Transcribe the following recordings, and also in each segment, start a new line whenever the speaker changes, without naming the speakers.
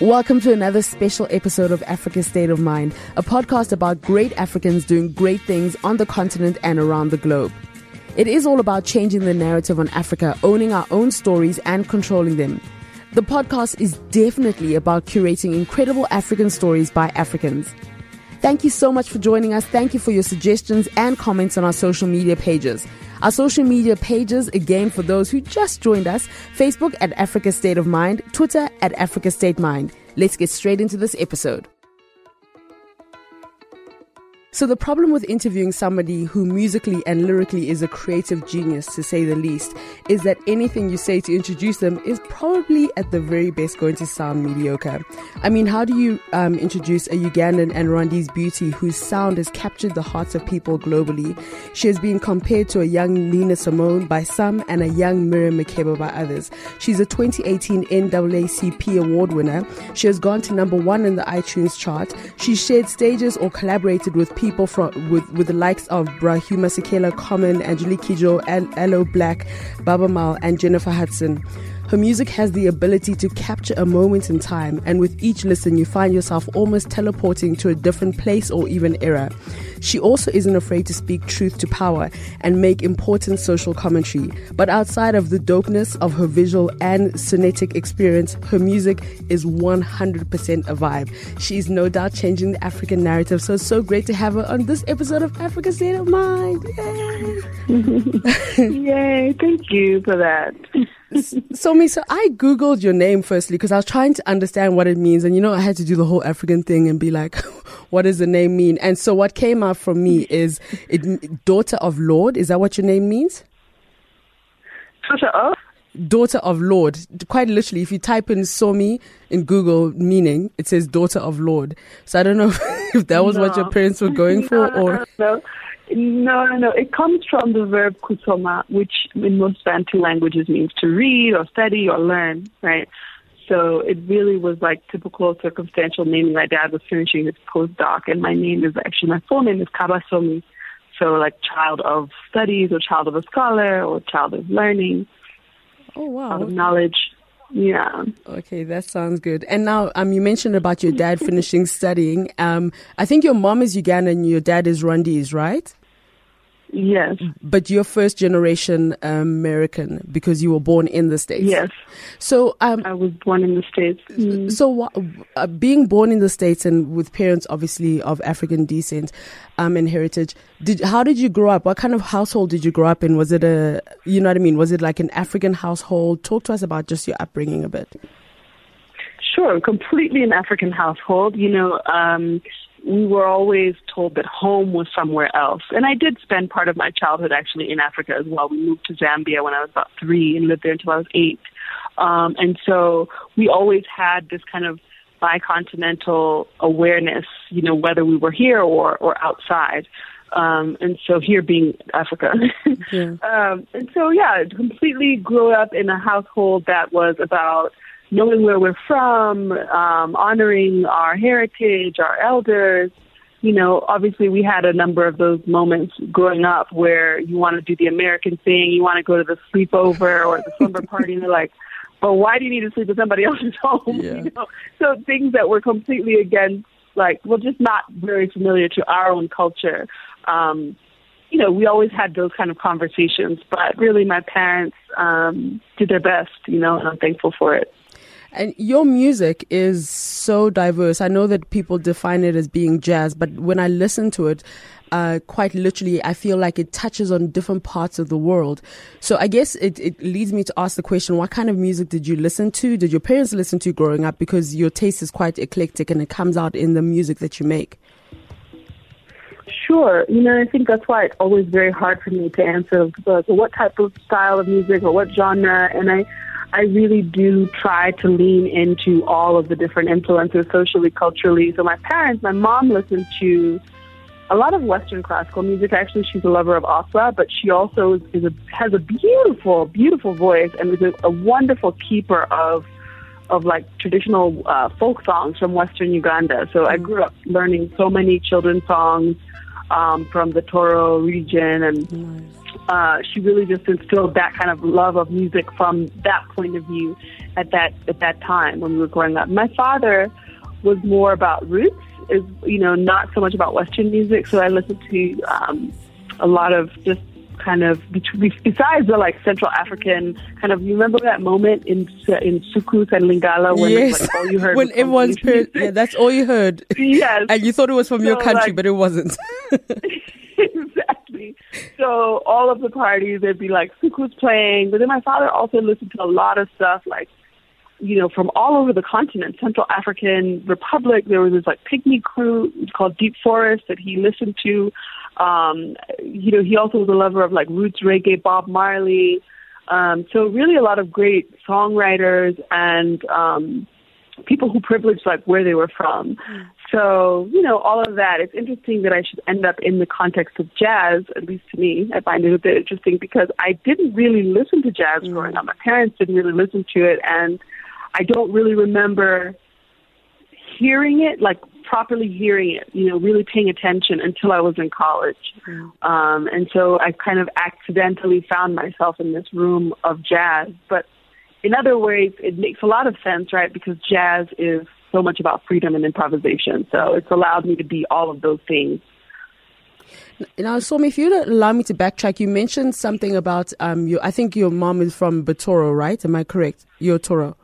Welcome to another special episode of Africa State of Mind, a podcast about great Africans doing great things on the continent and around the globe. It is all about changing the narrative on Africa, owning our own stories and controlling them. The podcast is definitely about curating incredible African stories by Africans. Thank you so much for joining us. Thank you for your suggestions and comments on our social media pages. Our social media pages, again, for those who just joined us Facebook at Africa State of Mind, Twitter at Africa State Mind. Let's get straight into this episode. So, the problem with interviewing somebody who musically and lyrically is a creative genius, to say the least, is that anything you say to introduce them is probably at the very best going to sound mediocre. I mean, how do you um, introduce a Ugandan and Rwandese beauty whose sound has captured the hearts of people globally? She has been compared to a young Nina Simone by some and a young Miriam Makeba by others. She's a 2018 NAACP award winner. She has gone to number one in the iTunes chart. She shared stages or collaborated with people from with, with the likes of Brahima Masekela, Common, Angelique Kidjo, Aloe Blacc, Baaba Maal, and Jennifer Hudson. Her music has the ability to capture a moment in time, and with each listen, you find yourself almost teleporting to a different place or even era. She also isn't afraid to speak truth to power and make important social commentary. But outside of the dopeness of her visual and sonetic experience, her music is 100% a vibe. She's no doubt changing the African narrative, so it's so great to have her on this episode of Africa State of Mind.
Yay! Yay, thank you for that
so me, so I googled your name firstly because I was trying to understand what it means, and you know I had to do the whole African thing and be like, what does the name mean? And so what came out from me is it, daughter of Lord. Is that what your name means?
Daughter of
daughter of Lord. Quite literally, if you type in Somi in Google meaning, it says daughter of Lord. So I don't know if that was no. what your parents were going for
no,
or.
No, no, no, no. It comes from the verb kusoma, which in most Bantu languages means to read or study or learn, right? So it really was like typical circumstantial naming. My dad was finishing his postdoc, and my name is actually, my full name is Kabasomi. So, like, child of studies, or child of a scholar, or child of learning.
Oh, wow.
Child of knowledge. Yeah.
Okay, that sounds good. And now, um, you mentioned about your dad finishing studying. Um, I think your mom is Ugandan and your dad is Rwandese, right?
Yes.
But you're first generation American because you were born in the States.
Yes.
So um,
I was born in the States.
Mm. So uh, being born in the States and with parents obviously of African descent um, and heritage, did how did you grow up? What kind of household did you grow up in? Was it a, you know what I mean? Was it like an African household? Talk to us about just your upbringing a bit.
Sure, completely an African household. You know, um, we were always told that home was somewhere else. And I did spend part of my childhood actually in Africa as well. We moved to Zambia when I was about three and lived there until I was eight. Um, and so we always had this kind of bicontinental awareness, you know, whether we were here or, or outside. Um, and so here being Africa. yeah. um, and so, yeah, completely grew up in a household that was about knowing where we're from, um, honoring our heritage, our elders. You know, obviously we had a number of those moments growing up where you want to do the American thing, you want to go to the sleepover or the slumber party, and they're like, "Well, why do you need to sleep at somebody else's home?" Yeah. You know, so things that were completely against, like, well, just not very familiar to our own culture. Um, you know, we always had those kind of conversations, but really my parents um, did their best, you know, and I'm thankful for it.
And your music is so diverse. I know that people define it as being jazz, but when I listen to it, uh, quite literally, I feel like it touches on different parts of the world. So I guess it, it leads me to ask the question, what kind of music did you listen to? Did your parents listen to growing up? Because your taste is quite eclectic and it comes out in the music that you make.
Sure. You know, I think that's why it's always very hard for me to answer what type of style of music or what genre. And I, I really do try to lean into all of the different influences socially, culturally. So my parents, my mom listened to a lot of Western classical music. Actually, she's a lover of opera, but she also is, a, has a beautiful, beautiful voice and is a, a wonderful keeper of of like traditional uh, folk songs from Western Uganda. So I grew up learning so many children's songs um, from the Toro region, and uh, she really just instilled that kind of love of music from that point of view at that at that time when we were growing up. My father was more about roots, is you know not so much about Western music. So I listened to um, a lot of just kind of besides the like Central African kind of. You remember that moment in in Soukous and Lingala when
yes.
like, all you heard
when everyone's per- yeah, that's all you heard.
yes,
and you thought it was from so, your country, like, but it wasn't.
exactly. So all of the parties, there'd be like Soukous playing, but then my father also listened to a lot of stuff like you know, from all over the continent, Central African Republic. There was this like pygmy crew called Deep Forest that he listened to. Um, you know, he also was a lover of like roots reggae, Bob Marley. Um, so really a lot of great songwriters and um, people who privileged like where they were from. Mm. So, you know, all of that. It's interesting that I should end up in the context of jazz, at least to me. I find it a bit interesting because I didn't really listen to jazz mm. growing up. My parents didn't really listen to it and I don't really remember hearing it, like properly hearing it, you know, really paying attention until I was in college. Mm-hmm. Um, and so I kind of accidentally found myself in this room of jazz. But in other ways, it makes a lot of sense, right? Because jazz is so much about freedom and improvisation. So it's allowed me to be all of those things.
Now, Somi, if you'd allow me to backtrack, you mentioned something about um, your. I think your mom is from Batoro, right? Am I correct? Your Toro.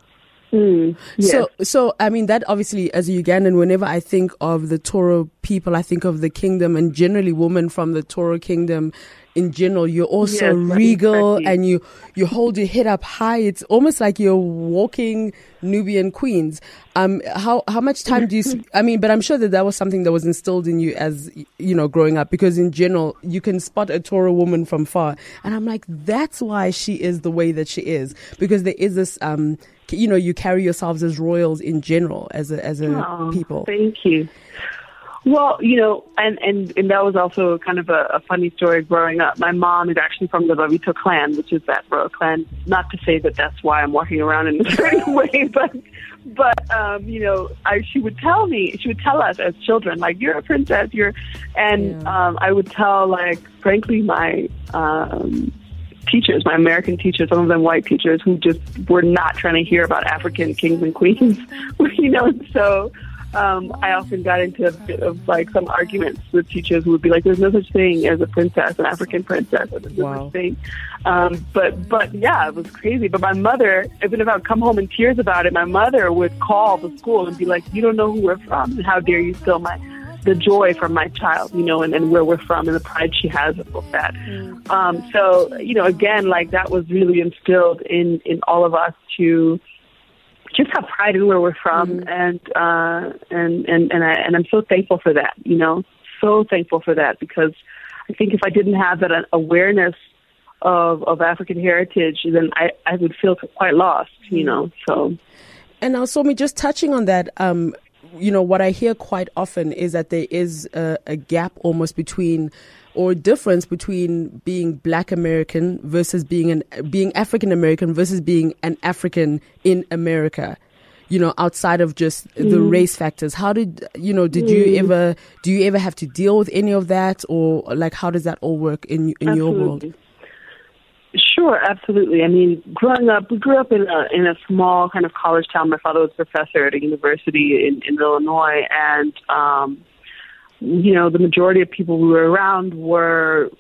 Mm, yes.
So, so I mean that obviously, as a Ugandan, whenever I think of the Toro people, I think of the kingdom and generally women from the Toro kingdom. In general, you're also yes, regal and you you hold your head up high. It's almost like you're walking Nubian queens. Um, how how much time do you? I mean, but I'm sure that that was something that was instilled in you as you know growing up. Because in general, you can spot a Toro woman from far, and I'm like, that's why she is the way that she is. Because there is this um you know you carry yourselves as royals in general as a as a
oh,
people.
Thank you. Well, you know, and and and that was also kind of a, a funny story growing up. My mom is actually from the Babiito clan, which is that royal clan. Not to say that that's why I'm walking around in a certain way, but but um, you know, I she would tell me, she would tell us as children, like you're a princess, you're, and yeah. um, I would tell like frankly my um teachers, my American teachers, some of them white teachers, who just were not trying to hear about African kings and queens. you know, so um, I often got into a bit of like some arguments with teachers who would be like, "There's no such thing as a princess, an African princess, there's no wow. such thing." Um, but but yeah, it was crazy. But my mother, even if I would come home in tears about it, my mother would call the school and be like, "You don't know who we're from, and how dare you steal my." The joy from my child, you know, and, and where we're from and the pride she has of that. Mm. Um, so, you know, again, like that was really instilled in, in all of us to just have pride in where we're from. Mm. And, uh, and, and, and I, and I'm so thankful for that, you know, so thankful for that because I think if I didn't have that awareness of, of African heritage, then I, I would feel quite lost, you know, so.
And also, me just touching on that, um, you know, what I hear quite often is that there is a, a gap almost between or difference between being black American versus being an being African American versus being an African in America. You know, outside of just mm. the race factors. How did you know? Did mm. you ever do you ever have to deal with any of that, or like how does that all work in in Absolutely. your world?
Sure, absolutely. I mean, growing up, we grew up in a in a small kind of college town. My father was a professor at a university in, in Illinois, and um, you know, the majority of people we were around were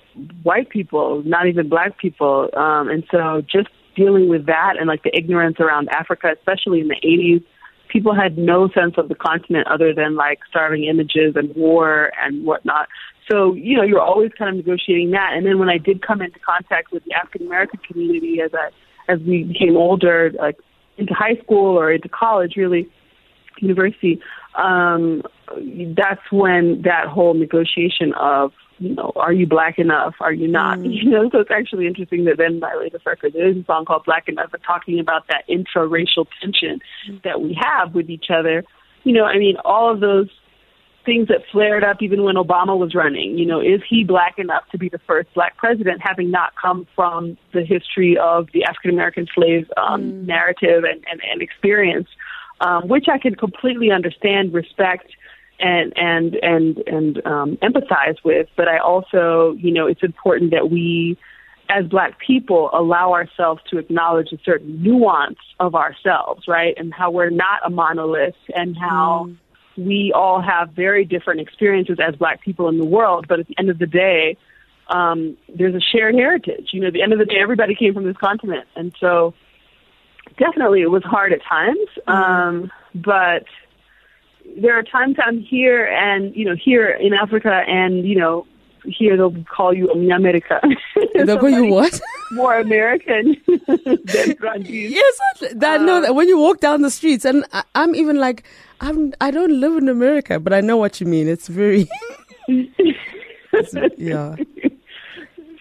white people, not even black people, um, and so just dealing with that and like the ignorance around Africa, especially in the '80s, people had no sense of the continent other than like starving images and war and whatnot. So, you know, you're always kind of negotiating that. And then when I did come into contact with the African American community as I as we became older, like into high school or into college, really, university, um, that's when that whole negotiation of, you know, are you black enough? Are you not? Mm. You know, so it's actually interesting that then my latest record, there is a song called Black Enough, but talking about that intra-racial tension mm. that we have with each other. You know, I mean, all of those things that flared up even when Obama was running. You know, is he black enough to be the first black president, having not come from the history of the African American slave um, mm. narrative and, and, and experience, um, which I can completely understand, respect, and and and and um, empathize with. But I also, you know, it's important that we, as Black people, allow ourselves to acknowledge a certain nuance of ourselves, right, and how we're not a monolith, and how mm. We all have very different experiences as Black people in the world. But at the end of the day, um, there's a shared heritage. You know, at the end of the day, everybody came from this continent, and so definitely it was hard at times. Mm. Um, but there are times I'm here and, you know, here in Africa and, you know, here they'll call you America.
They'll call you what?
More American than Grandies.
Yes, that no. That when you walk down the streets, and I, am even like, I'm. I don't live in America, but I know what you mean. It's very. it's, yeah.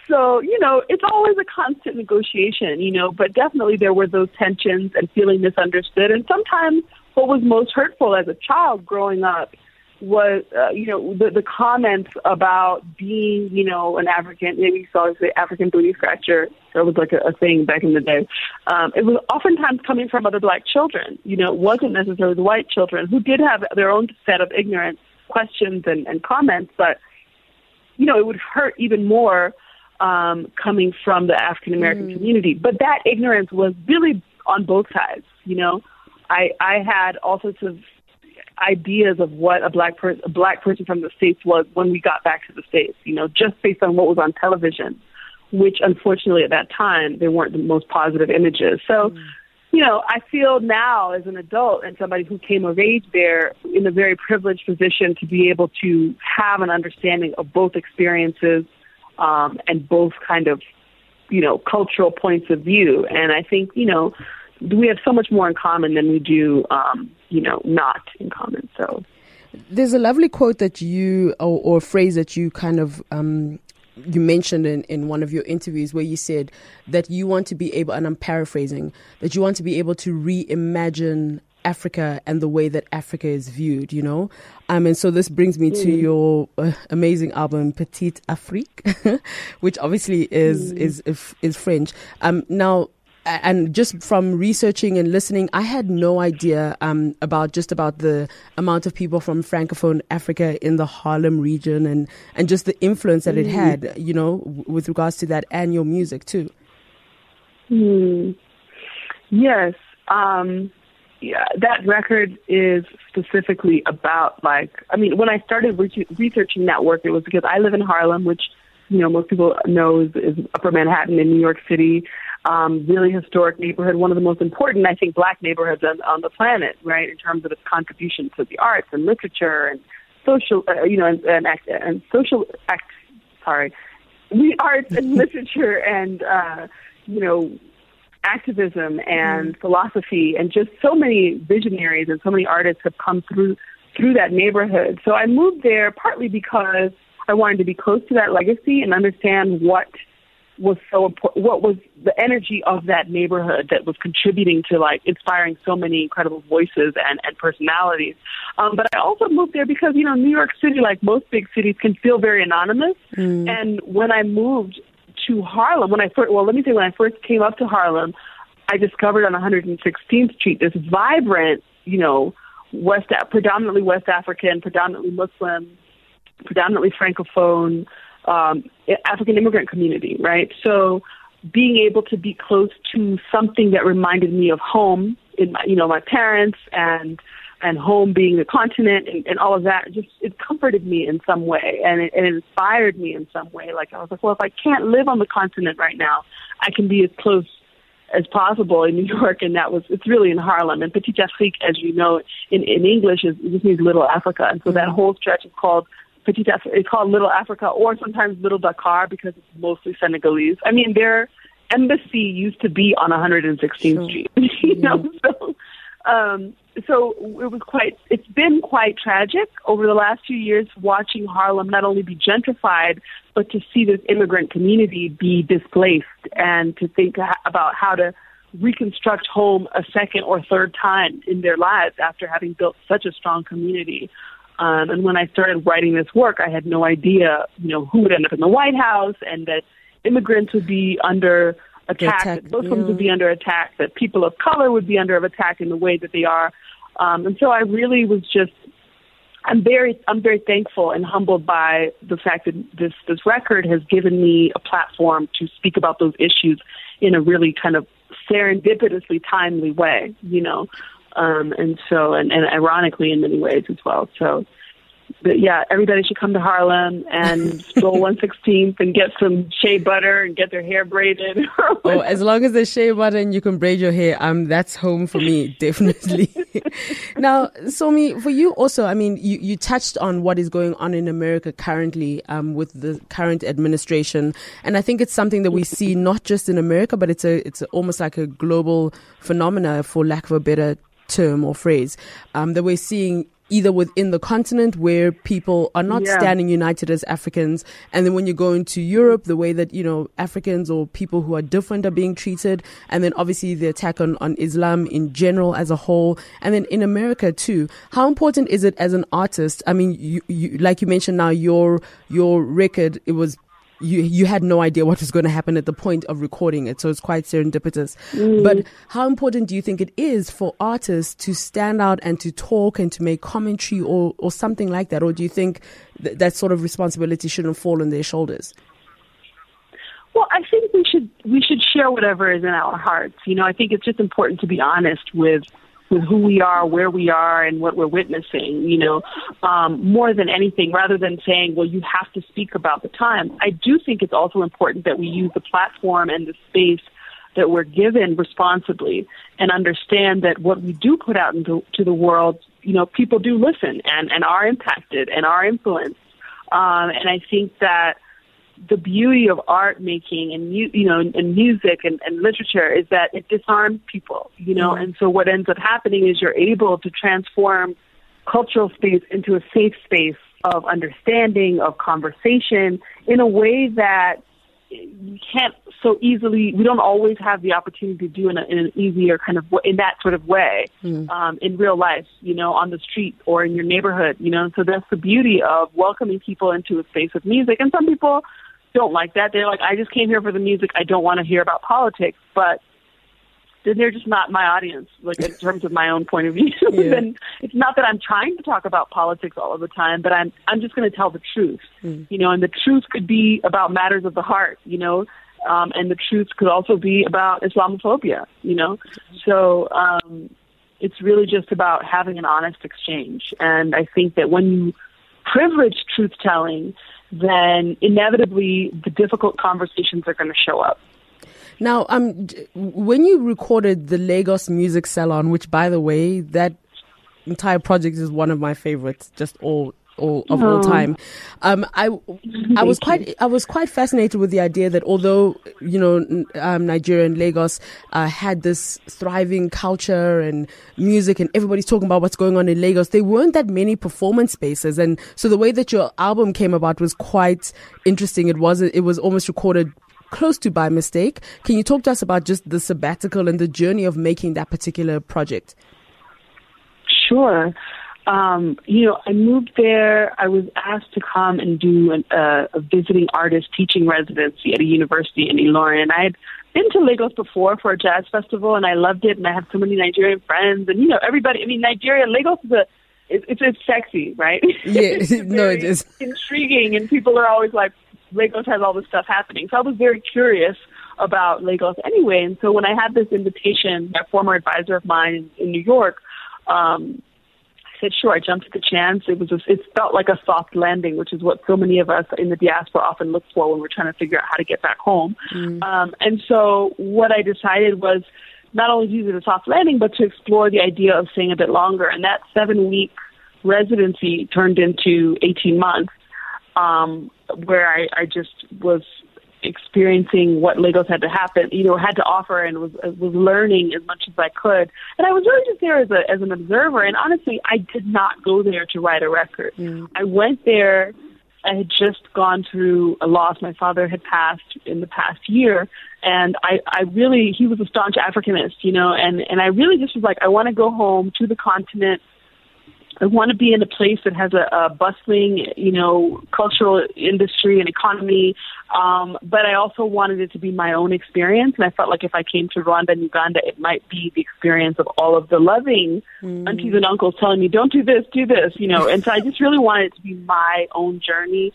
So you know, it's always a constant negotiation. You know, but definitely there were those tensions and feeling misunderstood, and sometimes what was most hurtful as a child growing up was, uh, you know, the, the comments about being, you know, an African, maybe you saw the African booty scratcher. That was like a, a thing back in the day. Um, it was oftentimes coming from other black children. You know, it wasn't necessarily the white children who did have their own set of ignorant questions and, and comments, but, you know, it would hurt even more um, coming from the African American mm. community. But that ignorance was really on both sides, you know. I I had all sorts of ideas of what a black person a black person from the states was when we got back to the states. You know, just based on what was on television, which unfortunately at that time they weren't the most positive images. So. Mm. You know, I feel now as an adult and somebody who came of age there in a very privileged position to be able to have an understanding of both experiences um, and both kind of, you know, cultural points of view. And I think, you know, we have so much more in common than we do, um, you know, not in common. So
there's a lovely quote that you, or, or phrase that you kind of, um, you mentioned in, in one of your interviews where you said that you want to be able, and I'm paraphrasing, that you want to be able to reimagine Africa and the way that Africa is viewed, you know? Um, and so this brings me mm. to your uh, amazing album, Petite Afrique, which obviously is, mm. is, is French. Um, now, and just from researching and listening, I had no idea um, about just about the amount of people from Francophone Africa in the Harlem region and, and just the influence that it mm. had, you know, with regards to that and your music too.
Mm. Yes. Um, yeah, that record is specifically about like, I mean, when I started re- researching that work, it was because I live in Harlem, which, you know, most people know is, is Upper Manhattan in New York City um, really historic neighborhood, one of the most important, I think, black neighborhoods on, on the planet, right, in terms of its contribution to the arts and literature and social, uh, you know, and, and, act, and social act, sorry, the arts and literature and, uh, you know, activism and mm. philosophy and just so many visionaries and so many artists have come through through that neighborhood. So I moved there partly because I wanted to be close to that legacy and understand what was so important. What was the energy of that neighborhood that was contributing to like inspiring so many incredible voices and, and personalities. Um, but I also moved there because, you know, New York City, like most big cities, can feel very anonymous. Mm. And when I moved to Harlem, when I first, well, let me say, when I first came up to Harlem, I discovered on 116th Street this vibrant, you know, West, predominantly West African, predominantly Muslim, predominantly Francophone, um, African immigrant community, right? So being able to be close to something that reminded me of home in my, you know, my parents and and home being the continent and, and all of that just it comforted me in some way and it, it inspired me in some way. Like I was like, well, if I can't live on the continent right now, I can be as close as possible in New York, and that was it's really in Harlem. And Petite Afrique, as you know, in in English, is it just means Little Africa, and so that mm-hmm. whole stretch is called Petite. It's called Little Africa, or sometimes Little Dakar because it's mostly Senegalese. I mean, their embassy used to be on 116th sure. Street. you know, so um, so it was quite. It's been quite tragic over the last few years watching Harlem not only be gentrified, but to see this immigrant community be displaced and to think about how to reconstruct home a second or third time in their lives after having built such a strong community. Um, and when I started writing this work, I had no idea, you know, who would end up in the White House and that immigrants would be under attack, attack that Muslims yeah. would be under attack, that people of color would be under attack in the way that they are. Um, and so I really was just I'm very I'm very thankful and humbled by the fact that this this record has given me a platform to speak about those issues in a really kind of serendipitously timely way, you know. Um, and so, and, and ironically in many ways as well. So, but yeah, everybody should come to Harlem and stroll 116th and get some shea butter and get their hair braided.
oh, as long as there's shea butter and you can braid your hair, um, that's home for me, definitely. now, Somi, for you also, I mean, you, you touched on what is going on in America currently um, with the current administration, and I think it's something that we see not just in America, but it's a it's a, almost like a global phenomena, for lack of a better term or phrase, um, that we're seeing either within the continent where people are not yeah. standing united as Africans. And then when you go into Europe, the way that, you know, Africans or people who are different are being treated. And then obviously the attack on, on Islam in general as a whole. And then in America too. How important is it as an artist? I mean, you, you, like you mentioned now, your, your record, it was you you had no idea what was going to happen at the point of recording it, so it's quite serendipitous. Mm. But how important do you think it is for artists to stand out and to talk and to make commentary or or something like that, or do you think th- that sort of responsibility shouldn't fall on their shoulders?
Well, I think we should we should share whatever is in our hearts. You know, I think it's just important to be honest with with who we are, where we are, and what we're witnessing, you know, um, more than anything, rather than saying, well, you have to speak about the time. I do think it's also important that we use the platform and the space that we're given responsibly and understand that what we do put out into to the world, you know, people do listen and, and are impacted and are influenced. Um, and I think that the beauty of art making and you know and music and, and literature is that it disarms people you know mm-hmm. and so what ends up happening is you're able to transform cultural space into a safe space of understanding of conversation in a way that you can't so easily we don't always have the opportunity to do in, a, in an easier kind of in that sort of way mm. um, in real life you know on the street or in your neighborhood you know so that's the beauty of welcoming people into a space of music and some people don't like that. They're like, I just came here for the music. I don't want to hear about politics. But then they're just not my audience, like in terms of my own point of view. Yeah. then it's not that I'm trying to talk about politics all of the time, but I'm I'm just going to tell the truth, mm. you know. And the truth could be about matters of the heart, you know, um, and the truth could also be about Islamophobia, you know. So um, it's really just about having an honest exchange. And I think that when you privilege truth telling, then inevitably the difficult conversations are going to show up.
Now, um, when you recorded the Lagos Music Salon, which, by the way, that entire project is one of my favorites, just all all, of all time. Um, I I was quite I was quite fascinated with the idea that although you know um, Nigeria and Lagos uh, had this thriving culture and music and everybody's talking about what's going on in Lagos, there weren't that many performance spaces, and so the way that your album came about was quite interesting. It was it was almost recorded close to by mistake. Can you talk to us about just the sabbatical and the journey of making that particular project?
Sure um, you know, I moved there. I was asked to come and do an, uh, a visiting artist teaching residency at a university in Ilorin. I had been to Lagos before for a jazz festival, and I loved it. And I have so many Nigerian friends, and you know, everybody. I mean, Nigeria, Lagos is a it's it's, it's sexy, right?
Yeah, it's no, it is
intriguing, and people are always like, Lagos has all this stuff happening. So I was very curious about Lagos anyway. And so when I had this invitation, my former advisor of mine in, in New York. Um, said, sure, I jumped at the chance. It was, a, it felt like a soft landing, which is what so many of us in the diaspora often look for when we're trying to figure out how to get back home. Mm. Um, and so what I decided was not only to use it as a soft landing, but to explore the idea of staying a bit longer. And that seven week residency turned into 18 months, um, where I, I just was experiencing what Lagos had to happen, you know, had to offer, and was was learning as much as I could. And I was really just there as a as an observer. And honestly, I did not go there to write a record. Mm. I went there. I had just gone through a loss. My father had passed in the past year, and I, I really he was a staunch Africanist, you know, and and I really just was like, I want to go home to the continent I want to be in a place that has a, a bustling, you know, cultural industry and economy. Um, but I also wanted it to be my own experience, and I felt like if I came to Rwanda and Uganda, it might be the experience of all of the loving mm. aunties and uncles telling me, "Don't do this, do this," you know. And so I just really wanted it to be my own journey.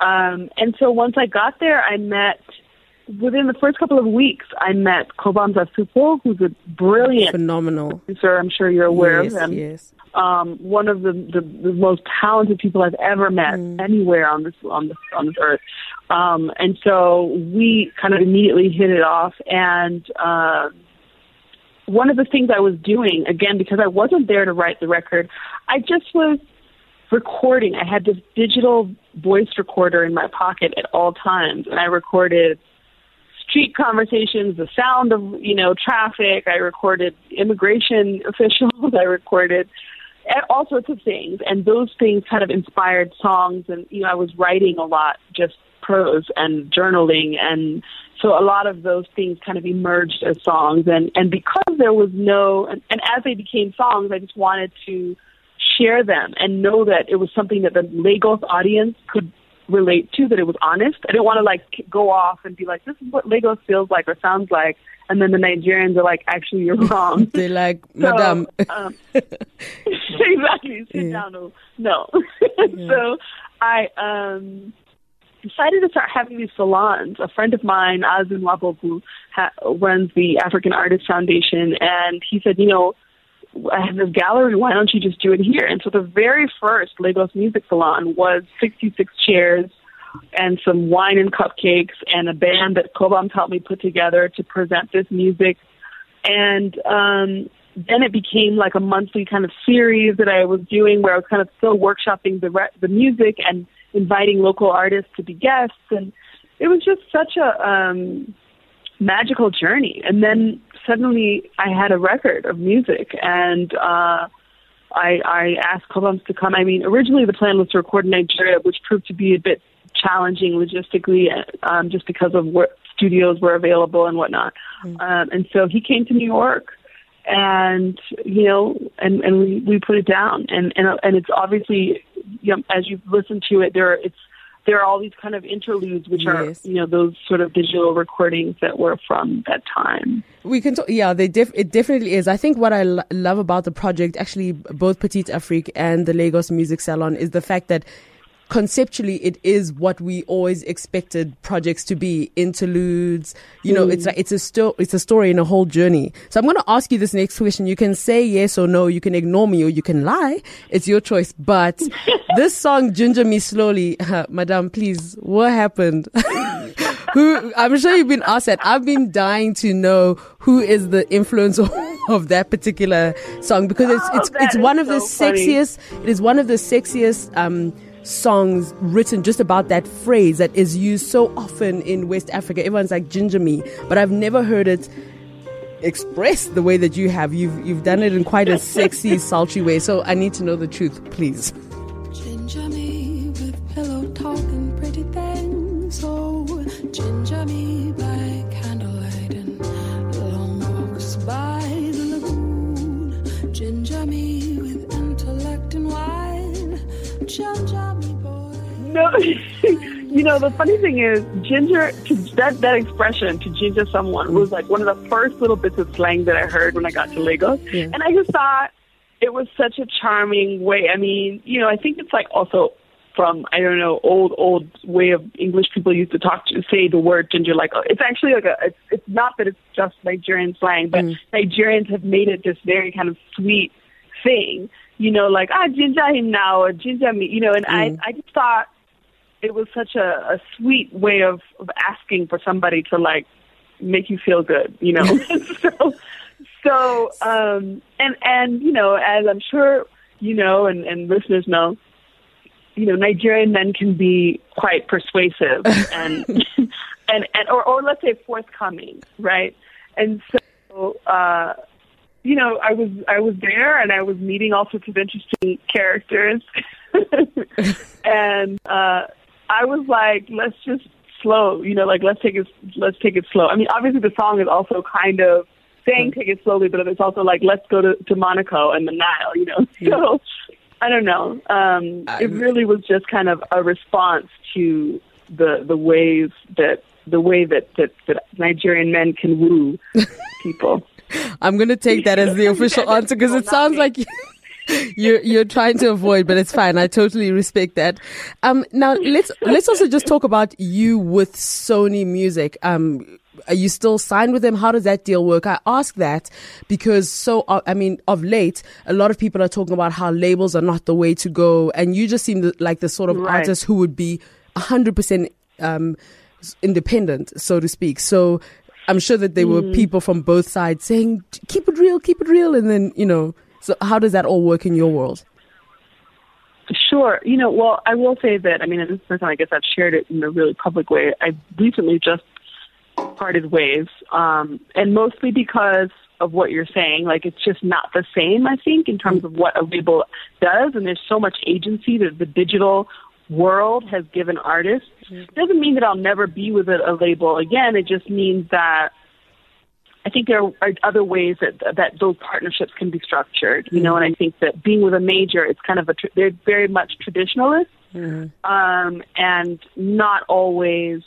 Um, and so once I got there, I met within the first couple of weeks, I met Cobhams Asuquo, who's a brilliant,
phenomenal
producer. I'm sure you're aware
yes,
of him.
Yes.
Um, one of the, the, the most talented people I've ever met mm. anywhere on this on this on this earth. Um, and so we kind of immediately hit it off. And uh, one of the things I was doing, again, because I wasn't there to write the record, I just was recording. I had this digital voice recorder in my pocket at all times, and I recorded street conversations, the sound of you know traffic. I recorded immigration officials. I recorded all sorts of things, and those things kind of inspired songs. And you know, I was writing a lot, just prose and journaling, and so a lot of those things kind of emerged as songs. And and because there was no, and, and as they became songs, I just wanted to share them and know that it was something that the Lagos audience could relate to, that it was honest. I didn't want to like go off and be like, this is what Lagos feels like or sounds like. And then the Nigerians are like, actually, you're wrong.
They're like, Madam.
So, um, exactly. Sit yeah. down. No. yeah. So I um, decided to start having these salons. A friend of mine, Azu Nwagbogu, ha- runs the African Artists Foundation. And he said, you know, I have this gallery. Why don't you just do it here? And so the very first Lagos Music Salon was 66 chairs and some wine and cupcakes and a band that Cobham helped me put together to present this music. And um, then it became like a monthly kind of series that I was doing where I was kind of still workshopping the re- the music and inviting local artists to be guests. And it was just such a um, magical journey. And then suddenly I had a record of music and uh I I asked Cobhams to come. I mean, originally the plan was to record in Nigeria, which proved to be a bit challenging logistically, um, just because of what studios were available and whatnot. Mm-hmm. Um, and so he came to New York, and you know, and and we we put it down, and and and it's obviously, you know, as you've listened to it, there it's there are all these kind of interludes, which yes. are you know those sort of digital recordings that were from that time.
We can, talk, yeah, they def- it definitely is. I think what I lo- love about the project, actually, both Petite Afrique and the Lagos Music Salon, is the fact that conceptually it is what we always expected projects to be. Interludes you know mm. it's like it's a sto- it's a story in a whole journey. So i'm going to ask you this next question. You can say yes or no you can ignore me or you can lie. It's your choice. But this song ginger me slowly uh, madam please what happened? Who i'm sure you've been asked that. I've been dying to know who is the influencer of that particular song because it's it's,
oh,
it's one of
so
the
funny.
sexiest it is one of the sexiest um songs written just about that phrase that is used so often in West Africa. Everyone's like ginger me, but I've never heard it expressed the way that you have. You've you've done it in quite a sexy, sultry way. So I need to know the truth, please.
No, you know the funny thing is, ginger to that that expression to ginger someone was like one of the first little bits of slang that I heard when I got to Lagos, yeah. and I just thought it was such a charming way. I mean, you know, I think it's like also from I don't know old old way of English people used to talk to say the word ginger like it's actually like a it's, it's not that it's just Nigerian slang, but mm. Nigerians have made it this very kind of sweet thing. You know, like ah ginger him now or ginger me, you know, and mm. I I just thought it was such a, a sweet way of, of asking for somebody to like make you feel good, you know. so so um and and you know, as I'm sure you know and, and listeners know, you know, Nigerian men can be quite persuasive and and, and or, or let's say forthcoming, right? And so uh you know, I was I was there and I was meeting all sorts of interesting characters. and uh I was like, let's just slow, you know, like let's take it, let's take it slow. I mean, obviously the song is also kind of saying take it slowly, but it's also like let's go to, to Monaco and the Nile, you know. So I don't know. Um, it really was just kind of a response to the the ways that the way that that, that Nigerian men can woo people.
I'm going to take that as the official answer because it sounds like you're you're trying to avoid, but it's fine. I totally respect that. Um, now let's let's also just talk about you with Sony Music. Um, are you still signed with them? How does that deal work? I ask that because so uh, I mean, of late, a lot of people are talking about how labels are not the way to go, and you just seem like the sort of
Right.
artist who would be hundred percent um independent, so to speak. So. I'm sure that there were people from both sides saying, keep it real, keep it real. And then, you know, so how does that all work in your world?
Sure. You know, well, I will say that, I mean, and this is the first time I guess I've shared it in a really public way. I recently just parted ways, um, and mostly because of what you're saying. Like, it's just not the same, I think, in terms of what a label does, and there's so much agency that the digital world has given artists. Doesn't mean that I'll never be with a, a label again. It just means that I think there are other ways that that those partnerships can be structured. You know, and I think that being with a major, it's kind of a they're very much traditionalist, um, and not always,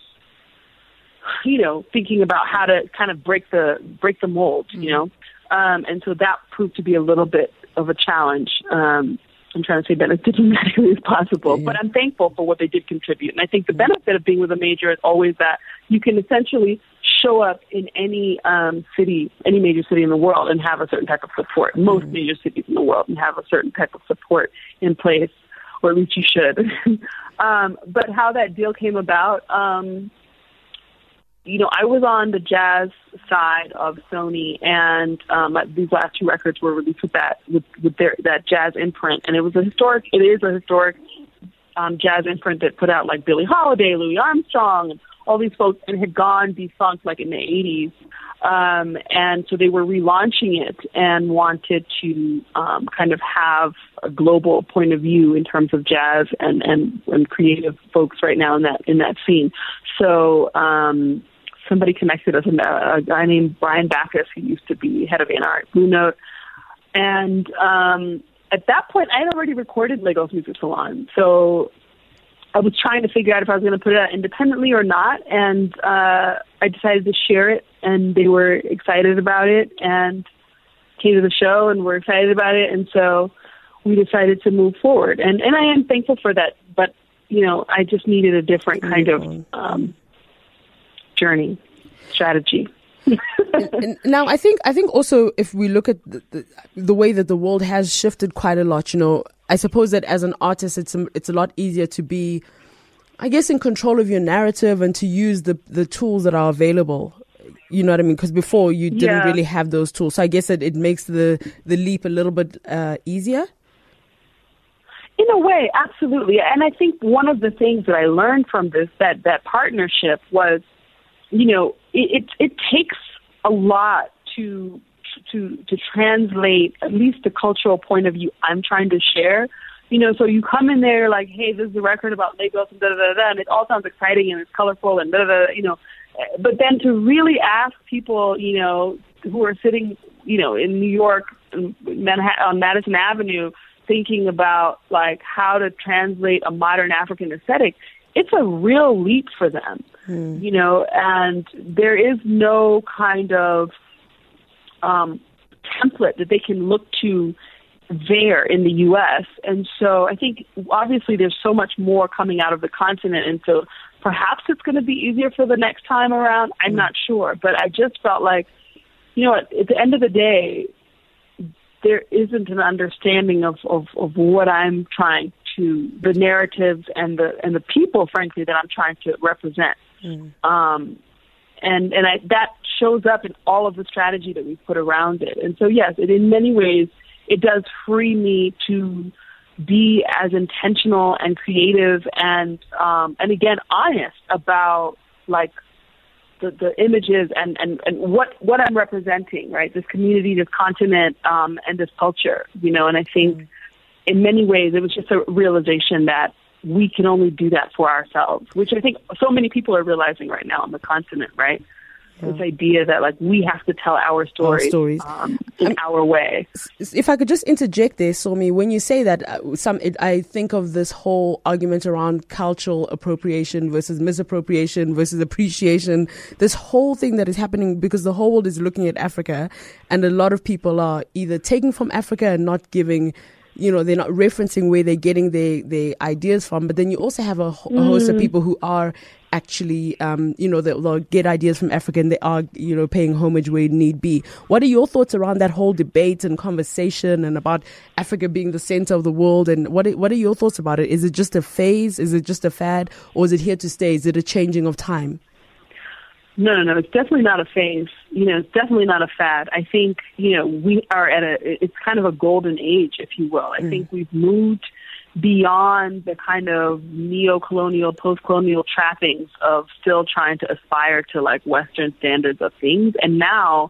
you know, thinking about how to kind of break the break the mold. You know, um, and so that proved to be a little bit of a challenge. Um, I'm trying to say that as diplomatically as possible, but I'm thankful for what they did contribute. And I think the benefit of being with a major is always that you can essentially show up in any um, city, any major city in the world, and have a certain type of support. Most major cities in the world, and have a certain type of support in place, or at least you should. um, but how that deal came about, um, you know, I was on the jazz side of Sony, and um, these last two records were released with that with, with their that jazz imprint, and it was a historic. It is a historic um, jazz imprint that put out like Billie Holiday, Louis Armstrong, and all these folks, and had gone defunct like in the '80s. Um, and so they were relaunching it and wanted to um, kind of have a global point of view in terms of jazz and, and, and creative folks right now in that in that scene. So um, somebody connected us, a, a guy named Brian Bacchus, who used to be head of A&R at Blue Note, and um, at that point, I had already recorded Lagos Music Salon. So I was trying to figure out if I was going to put it out independently or not, and uh, I decided to share it, and they were excited about it, and came to the show, and were excited about it, and so we decided to move forward, and and I am thankful for that. But you know, I just needed a different kind of um, journey strategy.
And now I think I think also if we look at the, the, the way that the world has shifted quite a lot, you know, I suppose that as an artist, it's a, it's a lot easier to be, I guess, in control of your narrative and to use the the tools that are available. You know what I mean? Because before you didn't
Yeah.
really have those tools, so I guess that it makes the the leap a little bit uh, easier.
In a way, absolutely. And I think one of the things that I learned from this that that partnership was, you know, it it, it takes a lot to to to translate at least the cultural point of view I'm trying to share. You know, so you come in there like, hey, this is a record about Lagos and da da da da, and it all sounds exciting and it's colorful and da da da, you know. But then to really ask people, you know, who are sitting, you know, in New York, Manhattan, on Madison Avenue, thinking about like how to translate a modern African aesthetic, it's a real leap for them, hmm. you know, and there is no kind of um, template that they can look to there in the U.S. And so I think obviously there's so much more coming out of the continent, and so perhaps it's going to be easier for the next time around. I'm not sure, but I just felt like, you know, at, at the end of the day, there isn't an understanding of, of, of what I'm trying to the narratives and the and the people, frankly, that I'm trying to represent. Um, and and I, that shows up in all of the strategy that we've put around it. And so, yes, it, in many ways, it does free me to be as intentional and creative and um, and again honest about like the, the images and, and, and what, what I'm representing, right? This community, this continent, um, and this culture, you know, and I think in many ways it was just a realization that we can only do that for ourselves, which I think so many people are realizing right now on the continent, right? This idea that like we have to tell our stories,
stories.
Um, in our way.
if I could just interject there, Somi, when you say that, uh, some it, I think of this whole argument around cultural appropriation versus misappropriation versus appreciation. This whole thing that is happening because the whole world is looking at Africa, and a lot of people are either taking from Africa and not giving you know they're not referencing where they're getting their their ideas from but then you also have a, a host of people who are actually um, you know they'll, they'll get ideas from africa and they are you know paying homage where need be. What are your thoughts around that whole debate and conversation and about africa being the center of the world? And what are, what are your thoughts about it? Is it just a phase? Is it just a fad? Or is it here to stay? Is it a changing of time
No, no, no. It's definitely not a phase. You know, it's definitely not a fad. I think, you know, we are at a, it's kind of a golden age, if you will. I mm. think we've moved beyond the kind of neo-colonial, post-colonial trappings of still trying to aspire to like Western standards of things. And now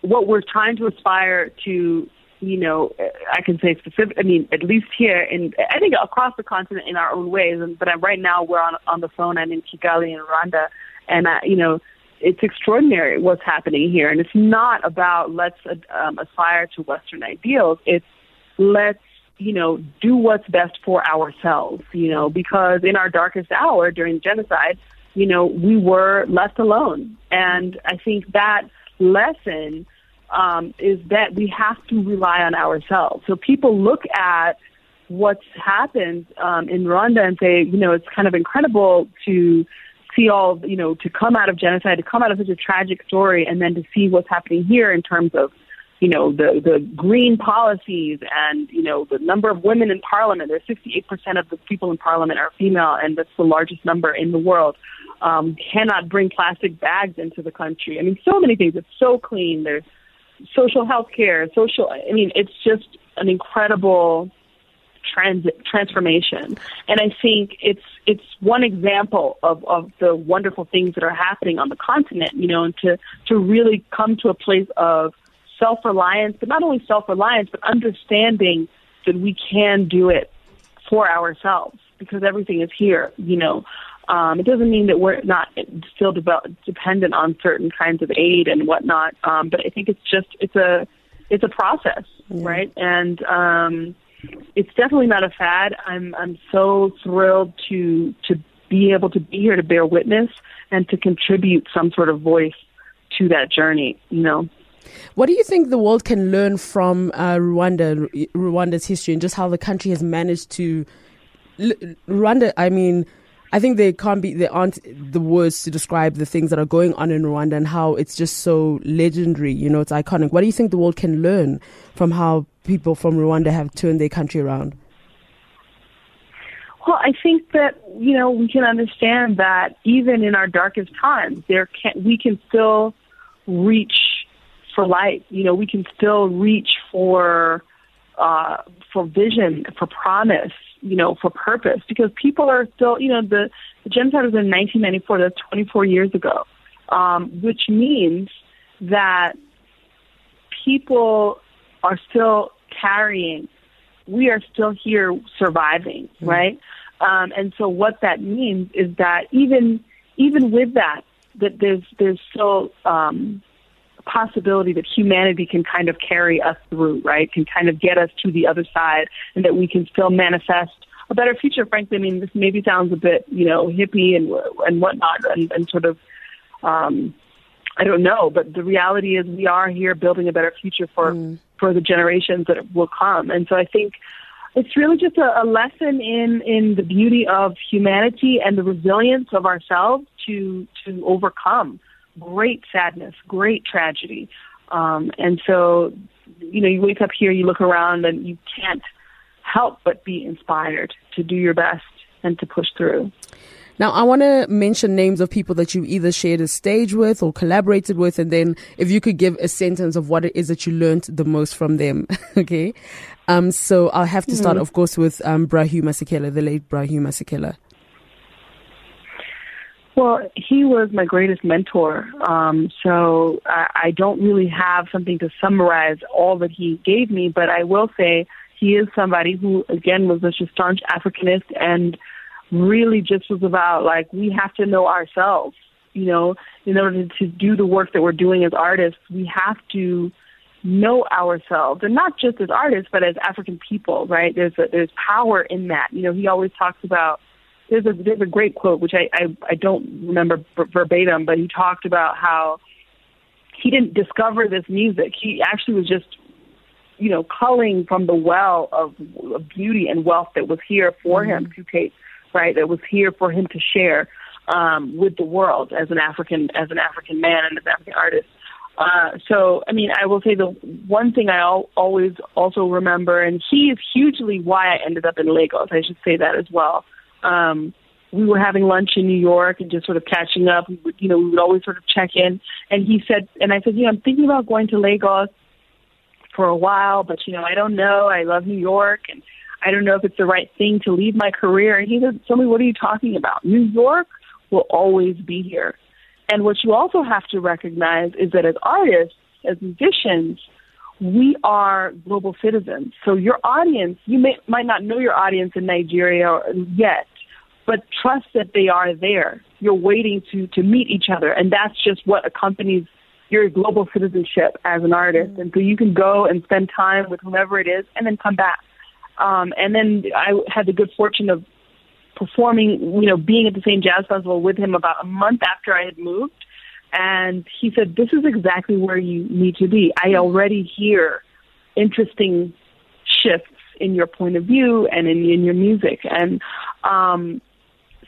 what we're trying to aspire to, you know, I can say specific, I mean, at least here in, I think across the continent in our own ways. And, but right now we're on, on the phone. I'm in Kigali in Rwanda. And, uh, you know, it's extraordinary what's happening here. And it's not about let's um, aspire to Western ideals. It's let's, you know, do what's best for ourselves, you know, because in our darkest hour during genocide, you know, we were left alone. And I think that lesson um, is that we have to rely on ourselves. So people look at what's happened um, in Rwanda and say, you know, it's kind of incredible to see all, you know, to come out of genocide, to come out of such a tragic story, and then to see what's happening here in terms of, you know, the the green policies and you know the number of women in parliament. There's 68% of the people in parliament are female, and that's the largest number in the world. Um, cannot bring plastic bags into the country. I mean, so many things. It's so clean. There's social health care, social. I mean, it's just an incredible trans- transformation. And I think it's it's one example of, of the wonderful things that are happening on the continent, you know, and to, to really come to a place of self reliance, but not only self reliance, but understanding that we can do it for ourselves because everything is here, you know. Um, it doesn't mean that we're not still develop, dependent on certain kinds of aid and whatnot, um, but I think it's just it's a it's a process, right? And um, it's definitely not a fad. I'm I'm so thrilled to to be able to be here to bear witness and to contribute some sort of voice to that journey. You know.
What do you think the world can learn from uh, Rwanda, Rwanda's history, and just how the country has managed to? Rwanda, I mean, I think they can't be, there aren't the words to describe the things that are going on in Rwanda and how it's just so legendary. You know, it's iconic. What do you think the world can learn from how people from Rwanda have turned their country around?
Well, I think that you know we can understand that even in our darkest times, there can we can still reach for light. You know, we can still reach for uh, for vision, for promise. You know, for purpose, because people are still. You know, the, the genocide was in 1994. That's 24 years ago, um, which means that people are still carrying. We are still here surviving,
Mm-hmm.
right? Um, and so what that means is that even even with that, that there's there's still um, possibility that humanity can kind of carry us through, right? Can kind of get us to the other side, and that we can still manifest a better future. Frankly, I mean, this maybe sounds a bit, you know, hippie and and whatnot, and, and sort of. Um, I don't know, but the reality is we are here building a better future for for the generations that will come. And so I think it's really just a, a lesson in in the beauty of humanity and the resilience of ourselves to to overcome great sadness, great tragedy. Um, and so, you know, you wake up here, you look around, and you can't help but be inspired to do your best and to push through.
Now, I want to mention names of people that you either shared a stage with or collaborated with, and then if you could give a sentence of what it is that you learned the most from them. okay. Um, so I'll have to start, of course, with um, Bra Hugh Masekela, the late Bra Hugh Masekela.
Well, he was my greatest mentor. Um, so I, I don't really have something to summarize all that he gave me, but I will say he is somebody who, again, was such a staunch Africanist and really just was about like we have to know ourselves You know, in order to do the work that we're doing as artists, we have to know ourselves, and not just as artists, but as African people, right? There's a, there's power in that. You know, he always talks about. There's a there's a great quote which I I, I don't remember verbatim, but he talked about how he didn't discover this music. He actually was just you know, culling from the well of, of beauty and wealth that was here for mm-hmm. him to take, right? That was here for him to share um, with the world as an African as an African man and as an African artist. Uh, so, I mean, I will say the one thing I al- always also remember, and he is hugely why I ended up in Lagos. I should say that as well. Um, we were having lunch in New York and just sort of catching up. We would, you know, we would always sort of check in. And he said, and I said, you know, I'm thinking about going to Lagos for a while, but you know, I don't know. I love New York and I don't know if it's the right thing to leave my career. And he said, Tell me, what are you talking about? New York will always be here. And what you also have to recognize is that as artists, as musicians, we are global citizens. So your audience, you may, might not know your audience in Nigeria yet, but trust that they are there. You're waiting to, to meet each other. And that's just what accompanies your global citizenship as an artist. Mm-hmm. And so you can go and spend time with whomever it is and then come back. Um, and then I had the good fortune of performing, you know, being at the same jazz festival with him about a month after I had moved. And he said, This is exactly where you need to be. I already hear interesting shifts in your point of view and in, in your music. And um,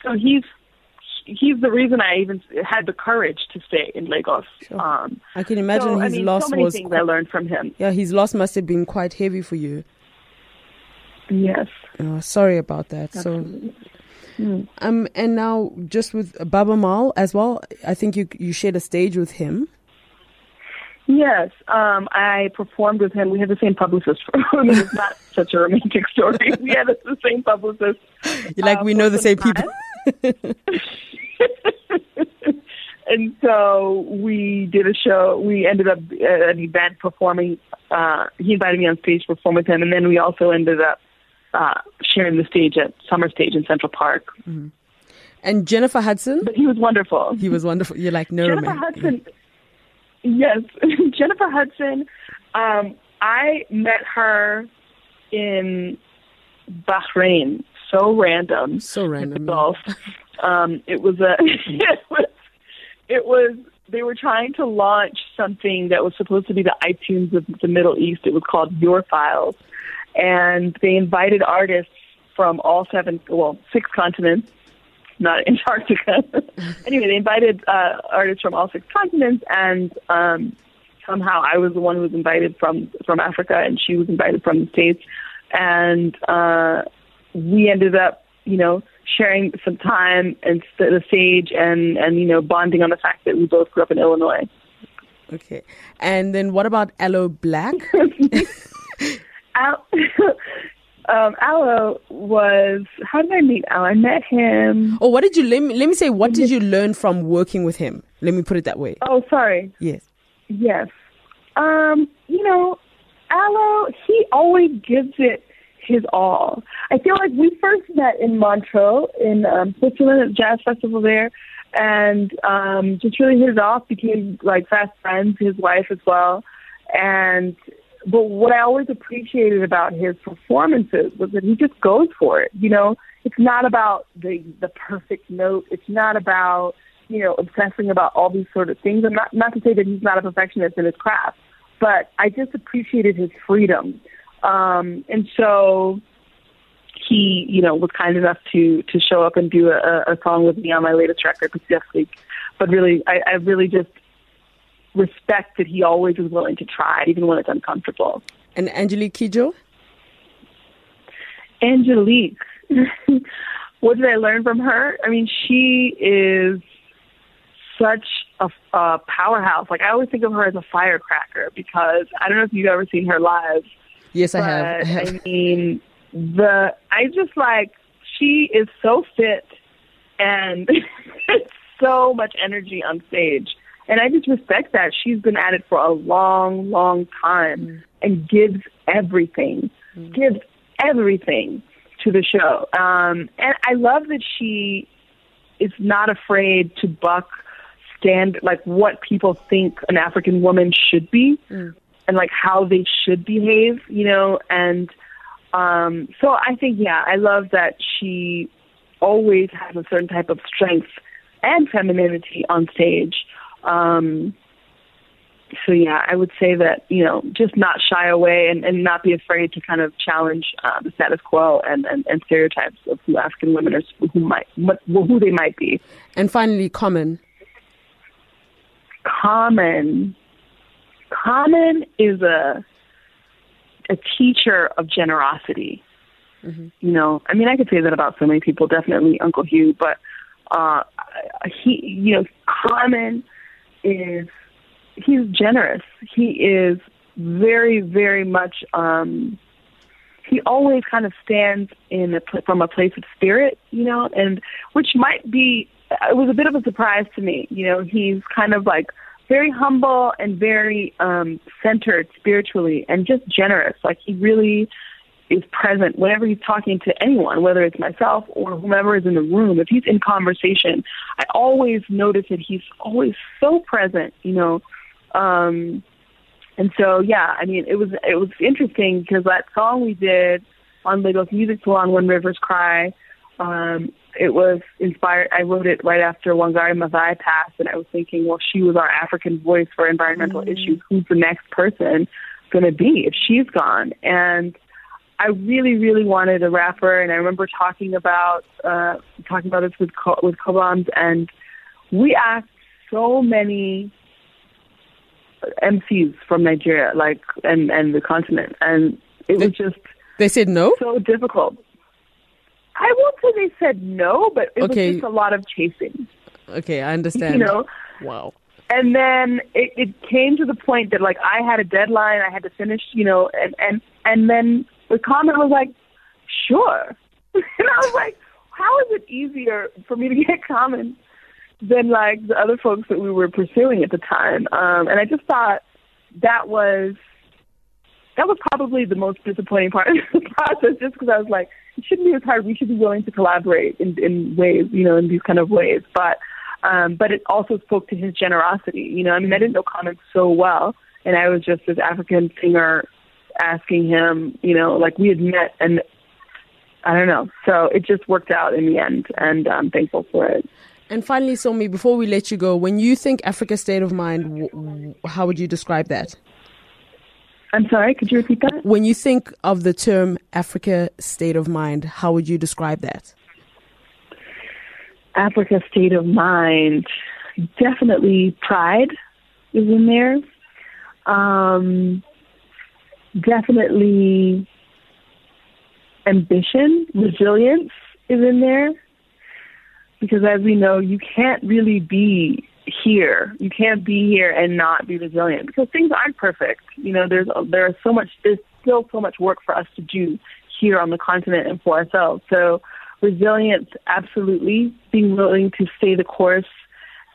so he's he's the reason I even had the courage to stay in Lagos.
Sure. Um, I can imagine so, his
I mean,
loss
so many
was.
Things I learned from him.
Yeah, his loss must have been quite heavy for you.
Yes.
Oh, sorry about that. Absolutely. So, mm. um, and now just with Baaba Maal as well. I think you you shared a stage with him.
Yes, um, I performed with him. We had the same publicist. I mean, it's not such a romantic story. We had the same publicist.
you like uh, we know the same time. people.
and so we did a show. We ended up at an event performing. Uh, he invited me on stage to perform with him, and then we also ended up uh, sharing the stage at Summer Stage in Central Park.
Mm-hmm. And Jennifer Hudson.
But he was wonderful.
He was wonderful. You're like no
Jennifer
man.
Hudson. Yes, Jennifer Hudson. Um, I met her in Bahrain. So random.
So random.
Golf. Um, it was a it was it was they were trying to launch something that was supposed to be the iTunes of the Middle East. It was called Your Files, and they invited artists from all seven, well, six continents, not Antarctica. anyway, they invited uh, artists from all six continents, and um, somehow I was the one who was invited from from Africa, and she was invited from the states, and uh, we ended up, you know sharing some time and the stage and and you know bonding on the fact that we both grew up in Illinois.
Okay, and then what about Aloe Blacc?
Al- um, Aloe was how did I meet Aloe? I met him.
Oh, what did you let me let me say? What did you learn from working with him? Let me put it that way.
Oh, sorry.
Yes.
Yes. Um, you know, Aloe, he always gives it his all. I feel like we first met in Montreux in um, Switzerland at the jazz festival there, and um, just really hit it off. Became like fast friends. His wife as well, and but what I always appreciated about his performances was that he just goes for it. You know, it's not about the the perfect note. It's not about you know obsessing about all these sort of things. And not not to say that he's not a perfectionist in his craft, but I just appreciated his freedom um, and so he, you know, was kind enough to to show up and do a, a song with me on my latest record, Afrique. But really, I, I really just respect that he always is willing to try, even when it's uncomfortable.
And Angelique Kidjo?
Angelique. what did I learn from her? I mean, she is such a, a powerhouse. Like I always think of her as a firecracker because I don't know if you've ever seen her live
Yes, I have.
I, have. I mean, the I just like she is so fit and so much energy on stage. And I just respect that. She's been at it for a long, long time mm. and gives everything, mm. gives everything to the show. Um, and I love that she is not afraid to buck stand like what people think an African woman should be and like how they should behave, you know, and um so I think yeah, I love that she always has a certain type of strength and femininity on stage. Um so yeah, I would say that you know just not shy away and, and not be afraid to kind of challenge uh, the status quo and, and, and stereotypes of who African women are, who might what, who they might be.
And finally, Common.
Common, Common is a a teacher of generosity. You know, I mean, I could say that about so many people. Definitely Uncle Hugh, but uh, he, you know, Common is he's generous. He is very, very much. um He always kind of stands in a, from a place of spirit, you know, and which might be. It was a bit of a surprise to me. You know, he's kind of like very humble and very um centered spiritually, and just generous. Like he really is present whenever he's talking to anyone, whether it's myself or whomever is in the room. If he's in conversation, I always notice that he's always so present, you know. Um, and so, yeah, I mean, it was it was interesting because that song we did on Lagos Music Salon, "When Rivers Cry," um, it was inspired. I wrote it right after Wangari Maathai passed, and I was thinking, well, she was our African voice for environmental issues. Who's the next person going to be if she's gone? And I really, really wanted a rapper, and I remember talking about uh, talking about this with Co- with Cobhams, and we asked so many MCs from Nigeria, like and and the continent, and it was just
They said no.
so difficult. I won't say they said no, but it
Okay.
was just a lot of chasing,
Okay, I understand.
you know.
Wow.
And then it, it came to the point that like I had a deadline, I had to finish, you know, and and and then the comment was like, "Sure," and I was like, "How is it easier for me to get comments than like the other folks that we were pursuing at the time?" Um, and I just thought that was that was probably the most disappointing part of the process, just because I was like, it shouldn't be as hard. We should be willing to collaborate in in ways, you know, in these kind of ways, but. Um, but it also spoke to his generosity. You know, I mean, I didn't know comics so well, and I was just this African singer asking him, you know, like we had met, and I don't know. So it just worked out in the end, and I'm thankful for it.
And finally, Somi, before we let you go, when you think Africa state of mind, how would you describe that?
I'm sorry, could you repeat that?
When you think of the term Africa state of mind, how would you describe that?
Africa state of mind, definitely pride is in there. Um, definitely ambition, resilience is in there. Because as we know, you can't really be here. You can't be here and not be resilient because things aren't perfect. You know, there's there's so much there's still so much work for us to do here on the continent and for ourselves. So resilience, absolutely, being willing to stay the course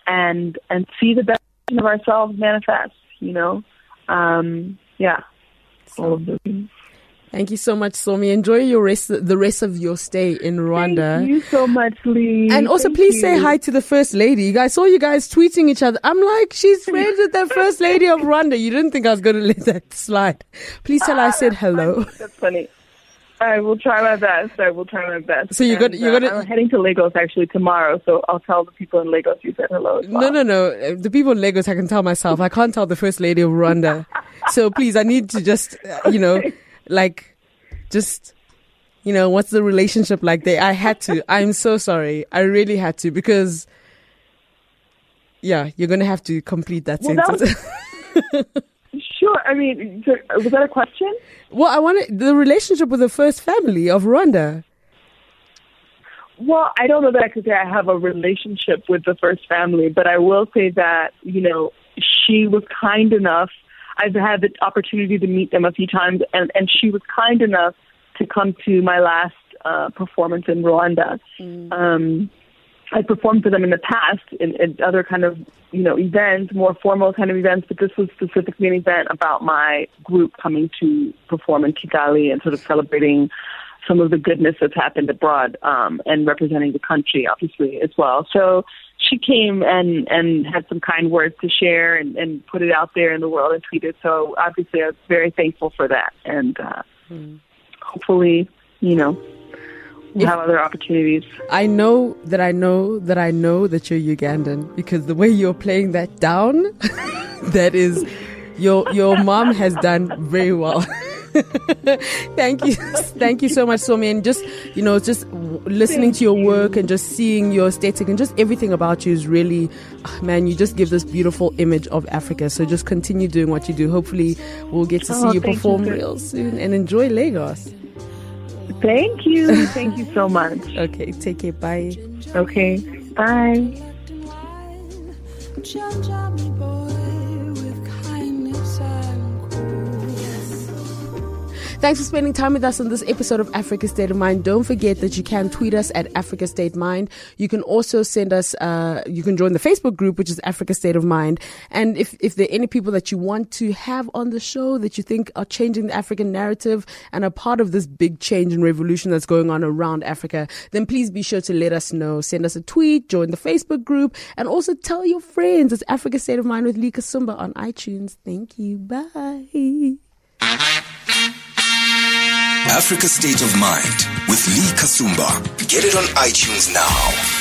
and and see the best of ourselves manifest. You know, um, yeah, all of those things.
Thank you so much, Somi. Enjoy your rest, the rest of your stay in Rwanda.
Thank you so much, Lee.
And also,
Thank
please say hi to the First Lady. I saw you guys tweeting each other. I'm like, she's friends with the First Lady of Rwanda. You didn't think I was going to let that slide. Please tell her I said ah, hello.
That's funny. I will try my best. I will try my best.
So you got- you
uh,
gotta-
I'm heading to Lagos actually tomorrow, so I'll tell the people in Lagos you said hello. Well.
No, no, no. Uh, The people in Lagos, I can tell myself. I can't tell the First Lady of Rwanda. So please, I need to just, uh, you know, like, just, you know, what's the relationship like there? I had to. I'm so sorry. I really had to because, yeah, you're going to have to complete that
Well, that
sentence.
Sure. I mean, was that a question?
Well, I want the relationship with the first family of Rwanda.
Well, I don't know that I could say I have a relationship with the first family, but I will say that, you know, she was kind enough. I've had the opportunity to meet them a few times, and, and she was kind enough to come to my last uh, performance in Rwanda. Um, I performed for them in the past in, in other kind of, you know, events, more formal kind of events, but this was specifically an event about my group coming to perform in Kigali and sort of celebrating some of the goodness that's happened abroad um, and representing the country, obviously, as well. So she came and and had some kind words to share and and put it out there in the world and tweeted. So obviously, I was very thankful for that, and uh, mm. hopefully, you know, we'll have other opportunities.
I know that I know that I know that you're Ugandan because the way you're playing that down, that is, your your mom has done very well. thank you, thank you so much, Somi. And just you know, just listening to your work and just seeing your aesthetic and just everything about you is really, ah, man, you just give this beautiful image of Africa. So just continue doing what you do. Hopefully, we'll get to see oh, you perform you. real soon and enjoy Lagos.
Thank you. Thank you so much.
okay, take care. Bye.
Okay, bye.
Thanks for spending time with us on this episode of Africa State of Mind. Don't forget that you can tweet us at Africa State Mind. You can also send us, uh, you can join the Facebook group, which is Africa State of Mind. And if, if there are any people that you want to have on the show that you think are changing the African narrative and are part of this big change and revolution that's going on around Africa, then please be sure to let us know. Send us a tweet, join the Facebook group, and also tell your friends. It's Africa State of Mind with Lee Kasumba on iTunes. Thank you. Bye.
Africa State of Mind with Lee Kasumba. Get it on iTunes now.